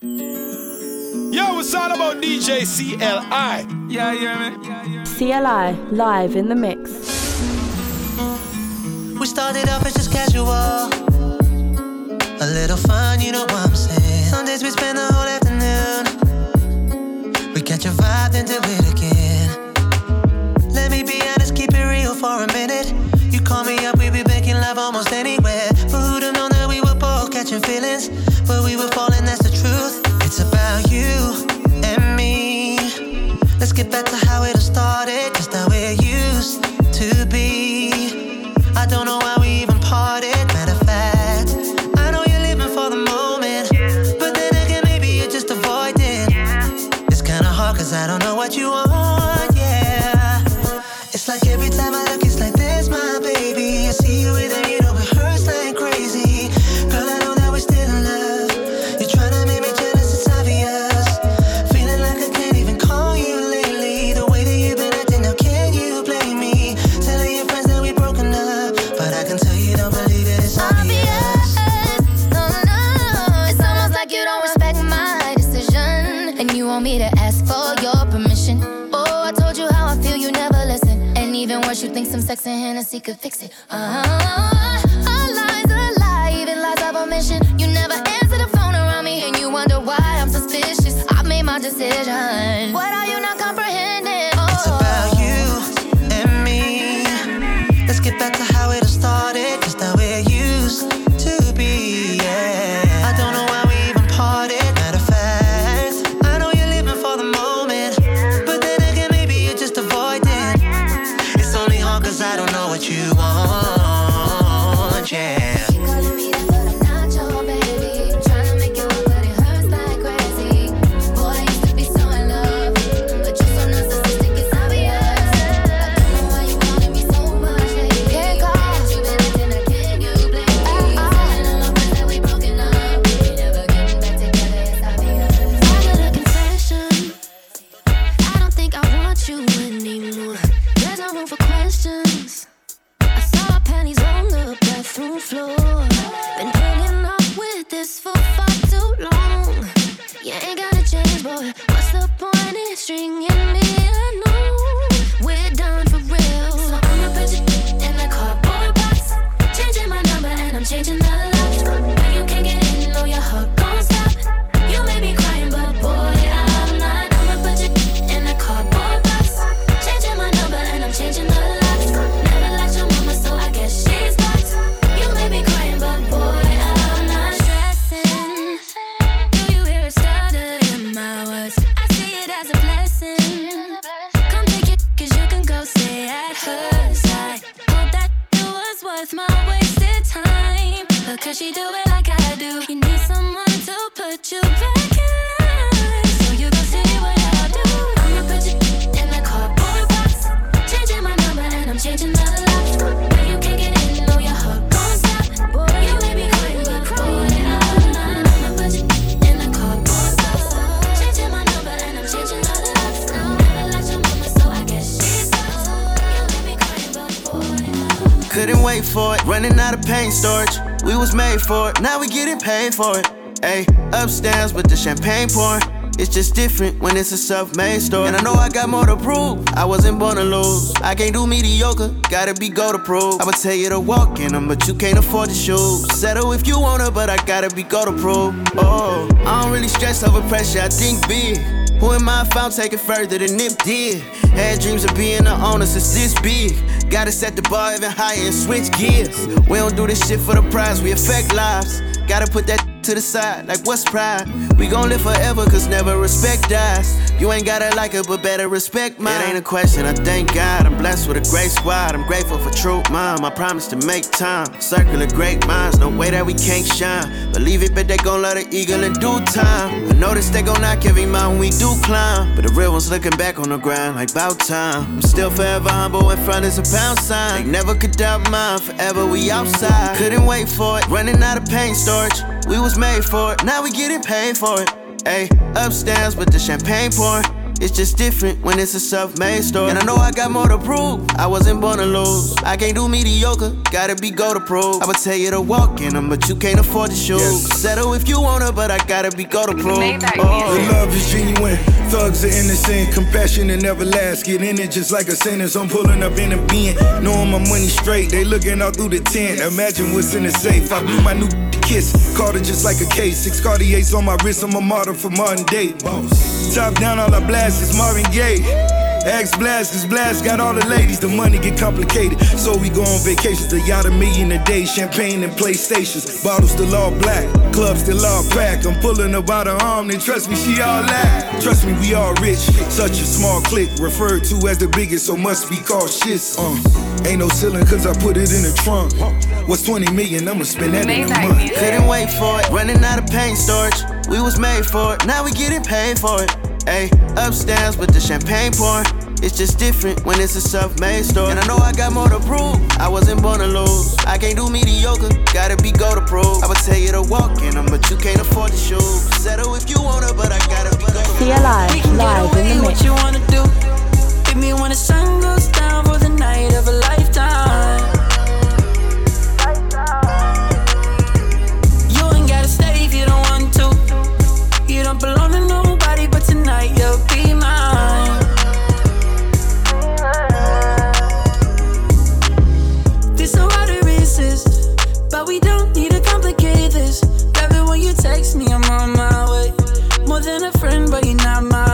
Yo, what's all about DJ CLI. Yeah, yeah, man. CLI, live in the mix. We started off as just casual. A little fun, you know what I'm saying. Some days we spend the whole afternoon. We catch a vibe, then do it again. get back to could fix it. for it, now we getting paid for it. Ayy, upstairs with the champagne pouring. It's just different when it's a self made story. And I know I got more to prove. I wasn't born to lose. I can't do mediocre, gotta be go to prove. I would tell you to walk in them, but you can't afford the shoes. Settle if you wanna, but I gotta be go to prove. Oh, I don't really stress over pressure, I think big. Who am I if taking take it further than Nip did? Had dreams of being an owner since this big. Gotta set the bar even higher and switch gears. We don't do this shit for the prize, we affect lives. Gotta put that to the side, like what's pride? We gon' live forever, cause never respect dies. You ain't gotta like it, but better respect mine. It ain't a question, I thank God. I'm blessed with a great squad. I'm grateful for true mom. I promise to make time. Circle of great minds, no way that we can't shine. Believe it, but they gon' love the eagle in due time. I notice they gon' knock every mountain we do climb. But the real ones looking back on the ground like bout time. I'm still forever humble, in front is a pound sign. They never could doubt mine, forever we outside. Couldn't wait for it, running out of pain storage. We was made for it, now we getting paid for it. Ayy, upstairs with the champagne pour. It's just different when it's a self made story. And I know I got more to prove. I wasn't born to lose. I can't do mediocre, gotta be go to prove. I'ma tell you to walk in them, but you can't afford the shoes. Yes. Settle if you wanna, but I gotta be go to prove. Oh. the love is genuine. Thugs are innocent. Compassion and never last. Get in it just like a sentence. I'm pulling up in a bin. Knowing my money straight. They looking out through the tent. Imagine what's in the safe. I blew my new kiss. Caught it just like a case. Six Cartiers on my wrist. I'm a model for modern day. Top down, all I blast is Marvin Gaye. Ask Blast, cause Blast got all the ladies, the money get complicated. So we go on vacations, the yacht a million a day, champagne and PlayStations. Bottles still all black, clubs still all packed. I'm pulling her by the arm, then trust me, she all that. Trust me, we all rich, such a small clique, referred to as the biggest, so must be called shits. Uh, ain't no ceiling, cause I put it in the trunk. What's 20 million? I'ma spend that in a month. Couldn't wait for it. Running out of paint storage. We was made for it. Now we getting paid for it. Ayy, upstairs with the champagne pouring. It's just different when it's a self-made story. And I know I got more to prove. I wasn't born to lose. I can't do mediocre. Gotta be go to prove. I would tell you to walk in them, but you can't afford the shoes. Settle if you wanna, but I gotta be go to prove. CLI We live in the what you wanna do. Hit me when the sun goes down for the night of a lifetime. A friend, but you're not my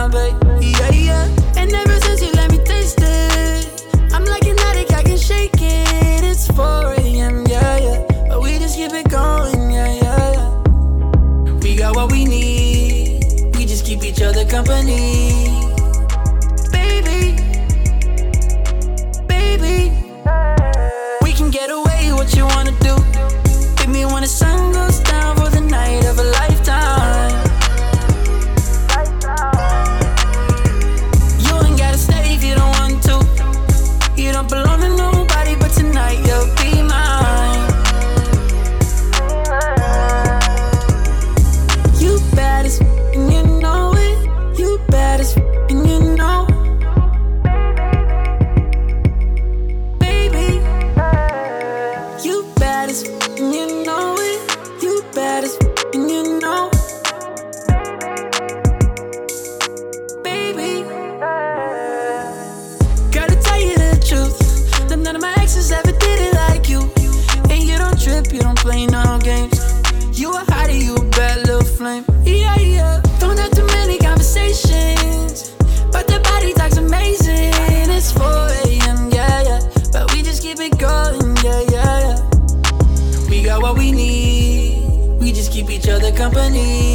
each other company.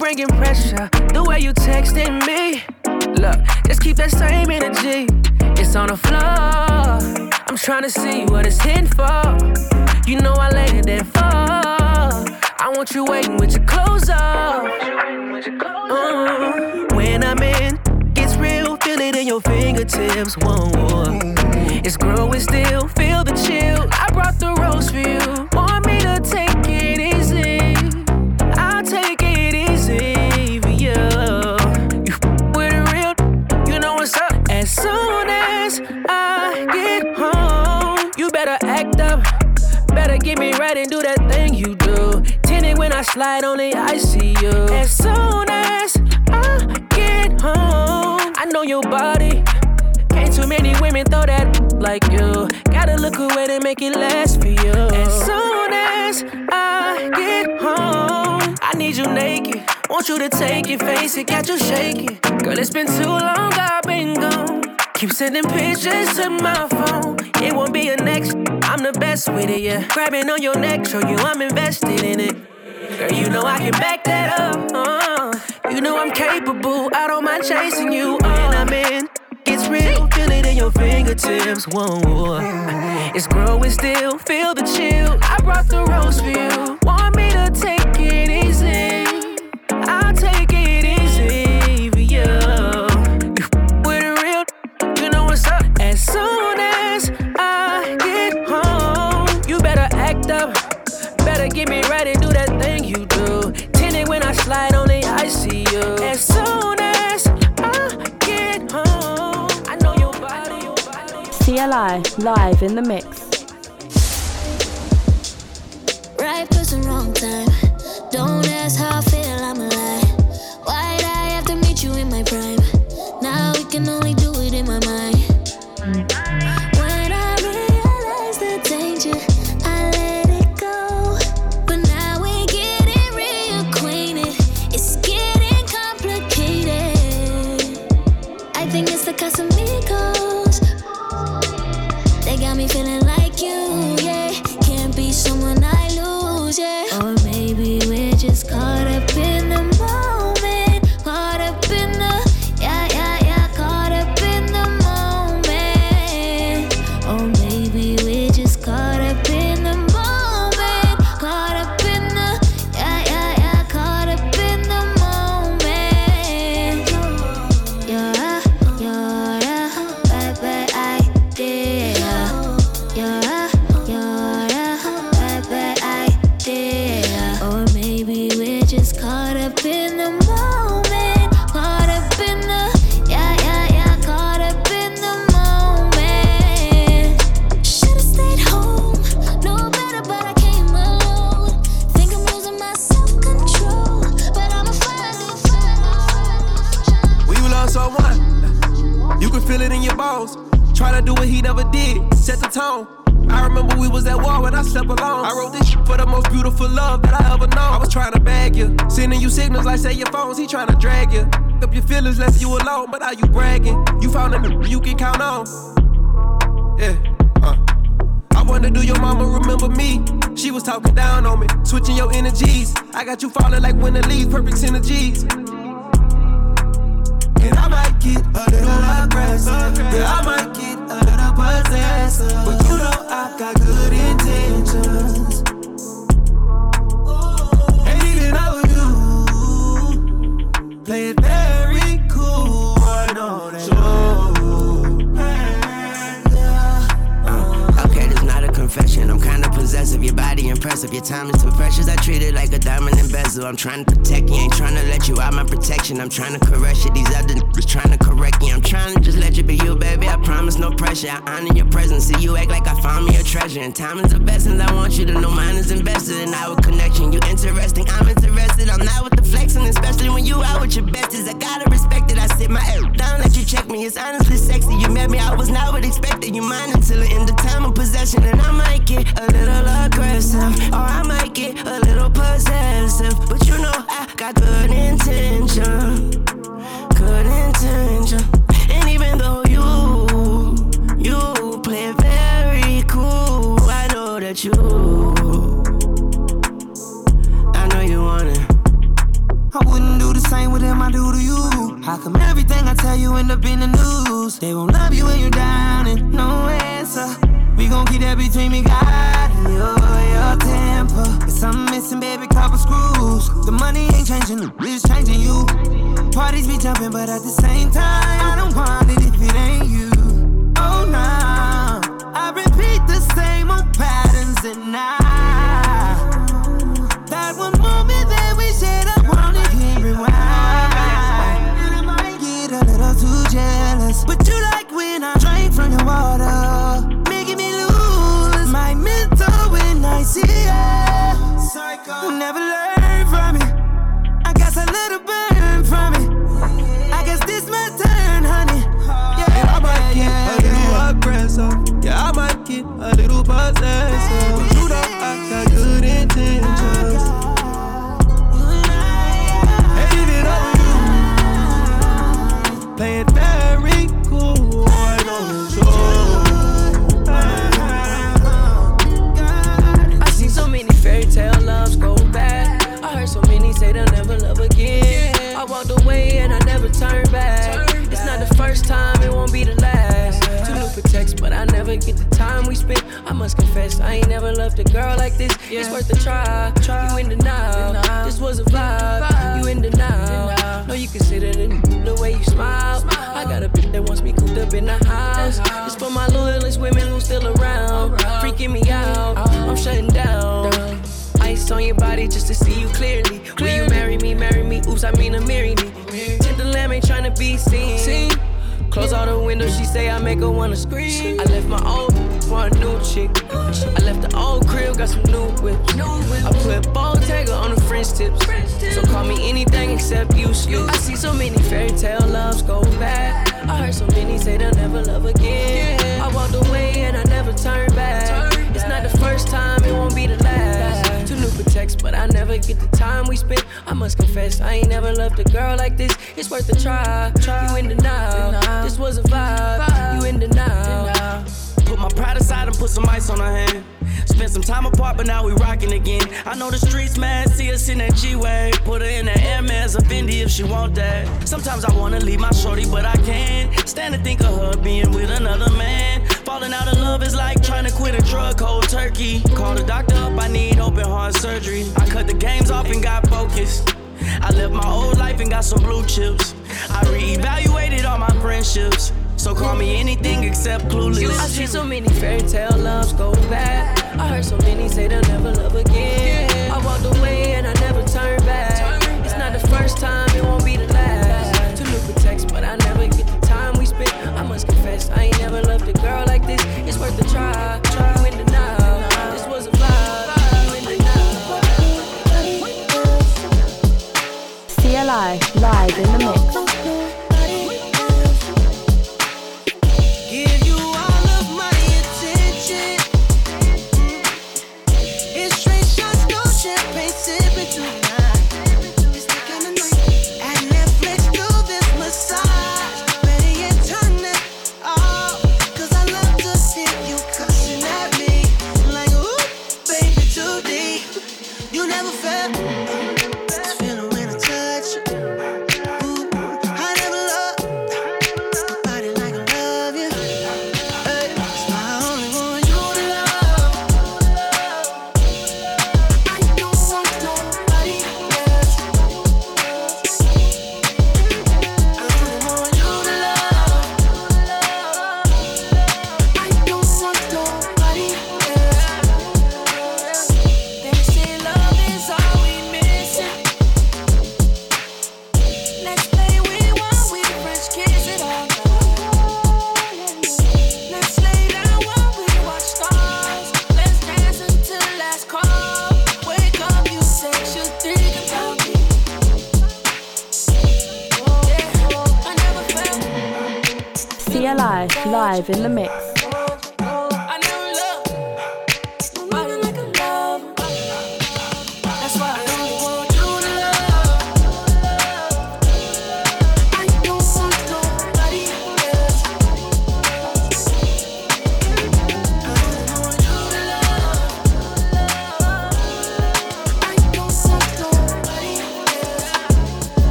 Bringing pressure. The way you texting me. Look, just keep that same energy. It's on the floor. I'm trying to see what it's hitting for. You know I landed for. I want you waiting with your clothes off. Uh, when I'm in, it's real. Feel it in your fingertips. Whoa, whoa. It's growing still, slide on the I see you. As soon as I get home, I know your body. Can't too many women throw that like you. Gotta look away to make it last for you. As soon as I get home, I need you naked. Want you to take it, face it, got you shaking. Girl, it's been too long, I've been gone. Keep sending pictures to my phone. It won't be a next. I'm the best with it, yeah. Grabbing on your neck, show you I'm invested in it. Girl, you know I can back that up. Uh, you know I'm capable. I don't mind chasing you. When I'm in, it's real. Feel it in your fingertips. Whoa, it's growing still. Feel the chill. I brought the rose for you. CLI live in the mix. Right person, wrong time. Don't ask how never did, set the tone. I remember we was at war when I slept alone. I wrote this for the most beautiful love that I ever known. I was trying to bag you, sending you signals like say your phones. He trying to drag you. Up your feelings, left you alone, but are you bragging? You found a you can count on. Yeah, uh. I wonder, do your mama remember me? She was talking down on me, switching your energies. I got you falling like winter leaves, perfect synergies. Get a little aggressive. Yeah, I might get a little possessive. But you know I got good intentions. And even over you, play it very cool. I know that you. Okay, this not a confession. I'm kinda possessive. Your body impressive. Your time is too precious. I treat it like a diamond and bezel. I'm trying to protect you. Ain't trying to let you out my protection. I'm trying to caress you. These other niggas trying to correct you. I'm trying to just let you be you, baby. I promise no pressure. I honor your presence. See you act like I found me a treasure. And time is of essence. I want you to know mine is invested in our connection. You interesting. I'm interested. I'm not with the flexing, especially when you out with your besties. I gotta respect sit my ass down, let you check me. It's honestly sexy. You met me, I was not what expected. You mine until the end of time of possession. And I might get a little aggressive, or I might get a little possessive. But you know, I got good intention. Good intention. And even though you, you play very cool, I know that you, I know you want it. I wouldn't do the same with them I do to you. How come everything I tell you end up in the news? They won't love you when you're down and no answer. We gon' keep that between me, God, and your, your temper. Cause I'm missing, baby, couple screws. The money ain't changing, it's changing you. Parties be jumping, but at the same time, I don't want it if it ain't you. Oh, nah. I repeat the same old patterns and I. might must confess, I ain't never loved a girl like this. It's worth a try. try. You in denial. This was a vibe. You in denial. No, you consider it the way you smile. I got a bitch that wants me cooped up in the house. It's for my loyalist women who still around. Freaking me out. I'm shutting down. Ice on your body just to see you clearly. Will you marry me? Marry me? Oops, I mean to marry me. Tint the lamb ain't trying to be seen. Close all the windows, she say I make her wanna scream. I left my old for a new chick. I left the old crib, got some new whips. I put Bottega on the French tips. So call me anything except useless. I see so many fairy tale loves go bad. I heard so many say they'll never love again. I walked away and I never turned back. It's not the first time, it won't be the last. Two new protects, but I never get the time we spent. I must confess, I ain't never loved a girl like this. It's worth a try. You in denial. This was a vibe. You in denial. My pride aside and put some ice on her hand. Spent some time apart, but now we rocking again. I know the streets mad, see us in that G-Way. Put her in that Hermes a Fendi if she want that. Sometimes I wanna leave my shorty, but I can't. Stand to think of her being with another man. Falling out of love is like trying to quit a drug cold turkey. Call the doctor up, I need open heart surgery. I cut the games off and got focused. I left my old life and got some blue chips. I reevaluated all my friendships. So call me anything except clueless. I see so many fairy tale loves go bad. I heard so many say they'll never love again. I walked away and I never turned back. It's not the first time, it won't be the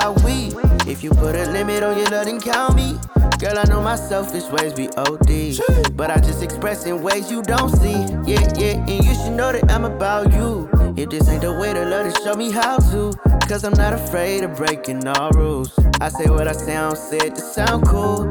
about we. If you put a limit on your love, then count me. Girl, I know my selfish ways be OD. But I just express in ways you don't see. Yeah, yeah, and you should know that I'm about you. If this ain't the way to love, then show me how to. Cause I'm not afraid of breaking all rules. I say what I sound, said to sound cool.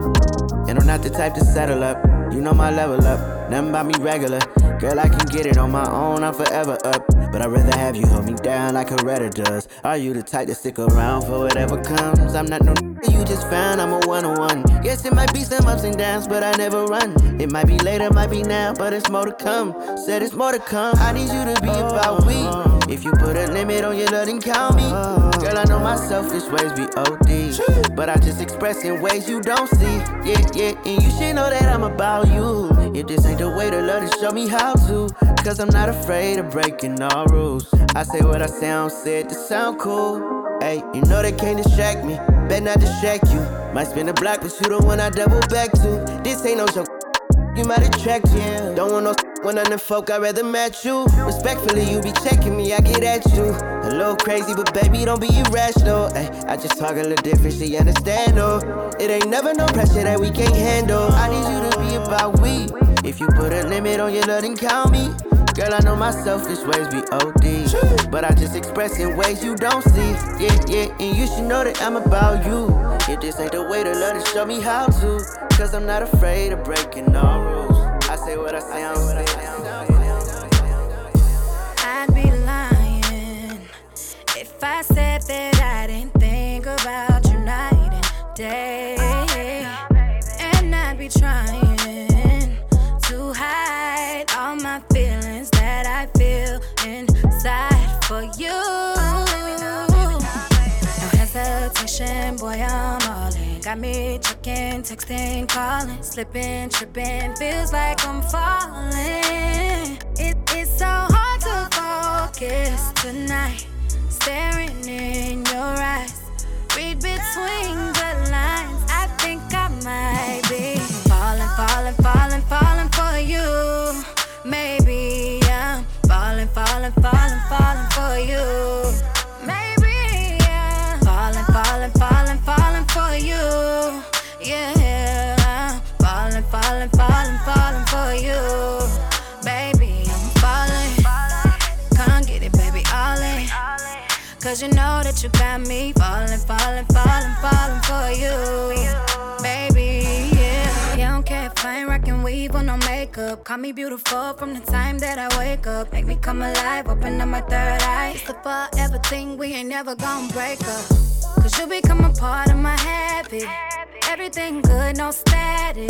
And I'm not the type to settle up. You know my level up, nothing about me regular. Girl, I can get it on my own, I'm forever up. But I'd rather have you hold me down like Coretta does. Are you the type to stick around for whatever comes? I'm not no you just found, I'm a one on one. Yes, it might be some ups and downs, but I never run. It might be later, might be now, but it's more to come. Said it's more to come. I need you to be about we. If you put a limit on your love, then count me. Girl, I know my selfish ways be OD. But I just express in ways you don't see. Yeah, yeah, and you should know that I'm about you. If this ain't the way to love, then show me how to. Cause I'm not afraid of breaking all rules. I say what I sound, said to sound cool. Hey, you know they can't distract me. Bet not distract you. Might spin the block, but you the one I double back to. This ain't no joke. you might attract, yeah. Don't want no when I'm the folk, I'd rather match you. Respectfully, you be checking me, I get at you. A little crazy, but baby, don't be irrational. Ay, I just talk a little different, she understand, though. It ain't never no pressure that we can't handle. I need you to be about we. If you put a limit on your love, then count me. Girl, I know my selfish ways be OD. But I just express in ways you don't see. Yeah, yeah, and you should know that I'm about you. If this ain't the way to love, then show me how to. Cause I'm not afraid of breaking all rules. I say what I say, I don't say. I'd be lying if I said that I didn't think about and day. Got me checking, texting, calling, slipping, tripping. Feels like I'm falling. It, it's so hard to focus tonight. Staring in your eyes, read between Cause you know that you got me falling, falling, falling, falling for you. Baby, yeah. You don't care if I ain't rockin' weave or no makeup. Call me beautiful from the time that I wake up. Make me come alive, open up my third eye. It's the forever thing, we ain't never gonna break up. Cause you become a part of my habit. Everything good, no static.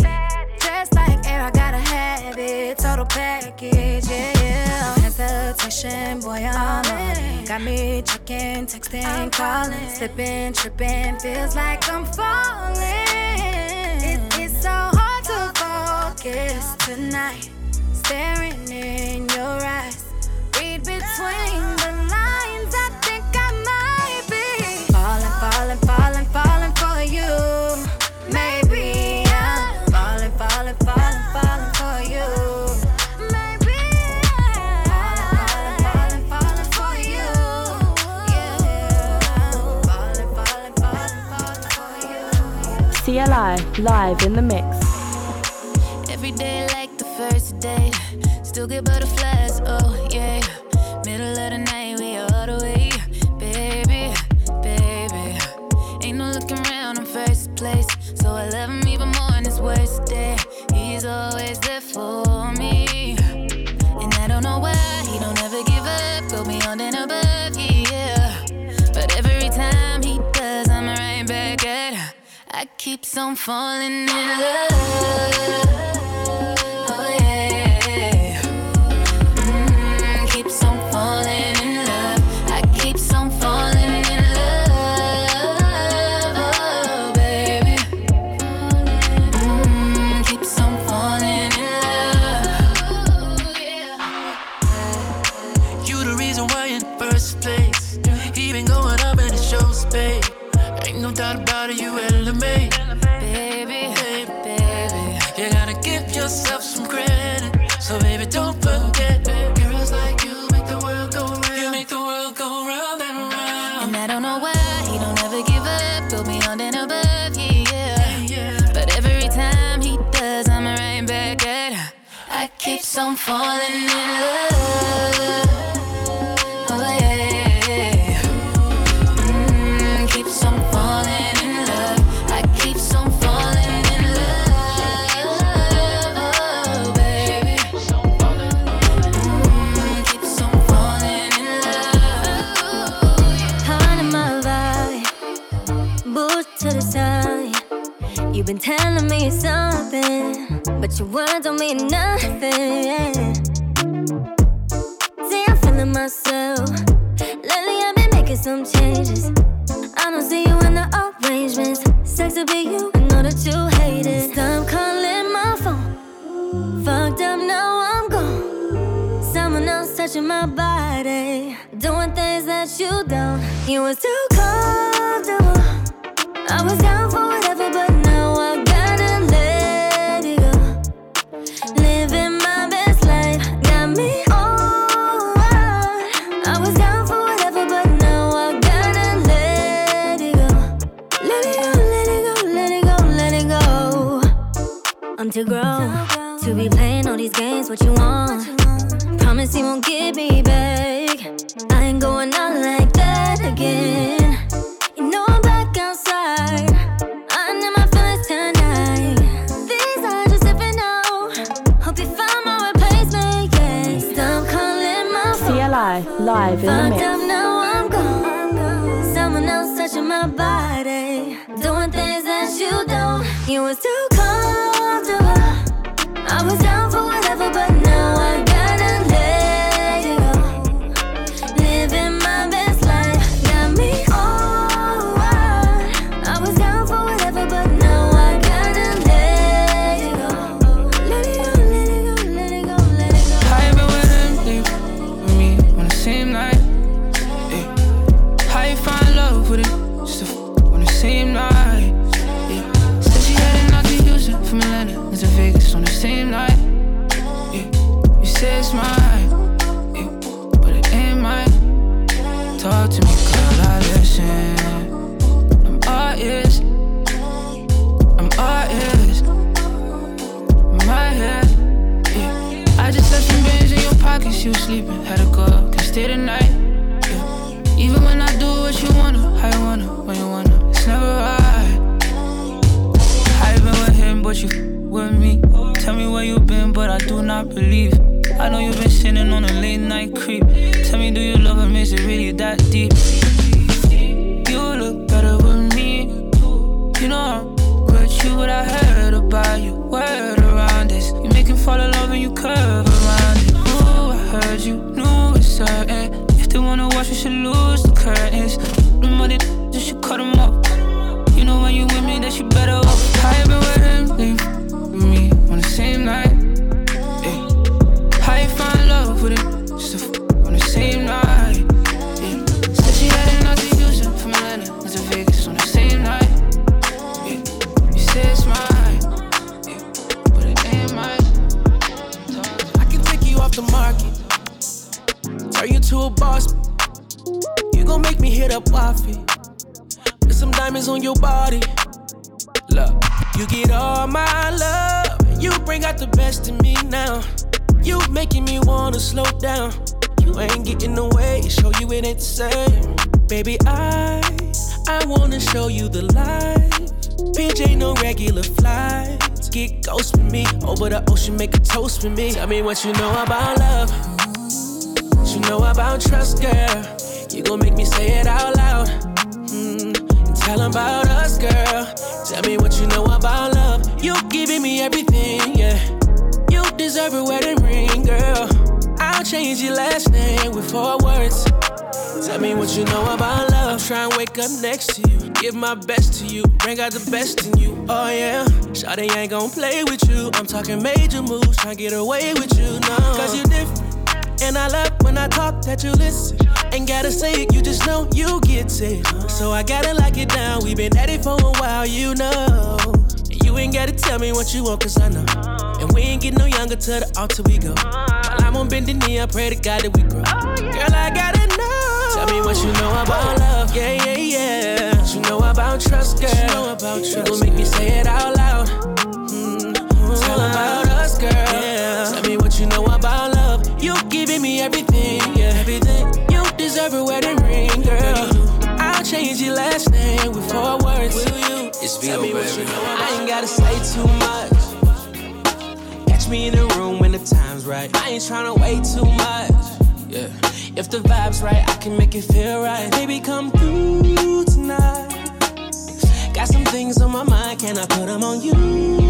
Just like air, I gotta have it. Total package, yeah, yeah. Hesitation, boy, I'm on. Got me checking, texting, calling, slipping, tripping. Feels like I'm falling. It, it's so hard to focus tonight. Staring in your eyes, read between CLI live in the mix. Every day like the first day. Still get butterflies, oh yeah. Middle of the night, we all the way. Baby, baby. Ain't no looking around in first place. So I love him even more on his worst day. He's always there for me. Keeps on falling in love. Oh, mm-hmm. Keep some falling in love. I keep falling in you down. You was too comfortable. I was down for whatever, but now I gotta let it go. Living my best life got me over. I was down for whatever, but now I gotta let it go. Let it go, let it go, let it go, let it go. I'm too grown to be playing all these games. What you want? Promise you won't get me back live in the mix. up, now I'm gone. Someone else touching my body, doing things that you don't. You was too comfortable. I was down for whatever, but your pockets, you sleeping. Had to go can stay the night. Yeah. Even when I do what you wanna, how you wanna, when you wanna, it's never right. I've been with him, but you with me. Tell me where you been, but I do not believe. I know you've been sitting on a late night creep. Tell me, do you love him? Is it really that deep? You look better with me. You know I'm with you, what I heard about you. Word around this. You make him fall in love and you curve knew certain. Eh? If they wanna watch, we should lose the curtains. The money, just should cut them off. You know when you with me, that you better off. I been with him, leave boss. You gon' make me hit up Wafi. Put some diamonds on your body. Look, you get all my love, you bring out the best in me now. You making me wanna slow down. You ain't getting away, show you it ain't the same. Baby, I, I wanna show you the light. Bitch ain't no regular flights. Get ghost with me over the ocean, make a toast with me. Tell me what you know about love. Know about trust, girl. You gon' make me say it out loud. Mm, tell 'em about us, girl. Tell me what you know about love. You giving me everything, yeah. You deserve a wedding ring, girl. I'll change your last name with four words. Tell me what you know about love. Try and wake up next to you. Give my best to you. Bring out the best in you. Oh yeah. Shawty ain't gon' play with you. I'm talking major moves. Try and get away with you. No. Cause you different. And I love when I talk that you listen. Ain't gotta say it, you just know you get it. So I gotta lock it down. we been at it for a while, you know. And you ain't gotta tell me what you want, cause I know. And we ain't getting no younger to the altar we go. While I'm on bending knee, I pray to God that we grow. Girl, I gotta know. Tell me what you know about love. Yeah, yeah, yeah. What you know about trust, girl. What you know about trust. You gon' make me say it out loud. Mm, Tell about us, girl. Yeah. Tell me what you know about love. Deserve a wedding ring, girl. I'll change your last name with four words. Will you? It's Tell me what you know. I ain't gotta say too much. Catch me in the room when the time's right. I ain't tryna wait too much. Yeah. If the vibe's right, I can make it feel right. Baby, come through tonight. Got some things on my mind, can I put them on you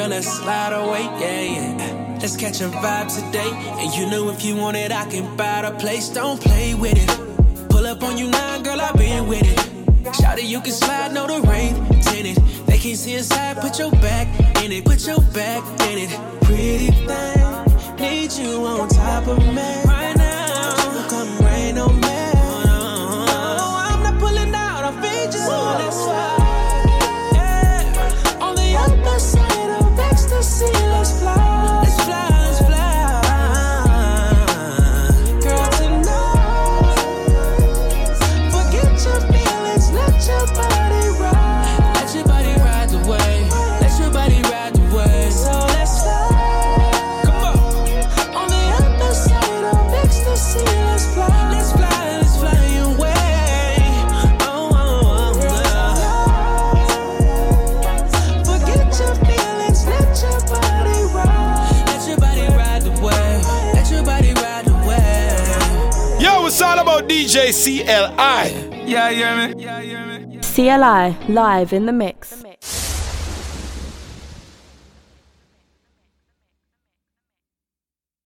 girl, let's slide away, yeah, yeah. Let's catch a vibe today. And you know if you want it, I can buy the place. Don't play with it. Pull up on you now, girl, I've been with it. Shout it, you can slide, no the rain tinted. They can't see inside, put your back in it, put your back in it. Pretty thing, need you on top of me CLI. Yeah, yeah, man. Yeah. CLI live in the mix.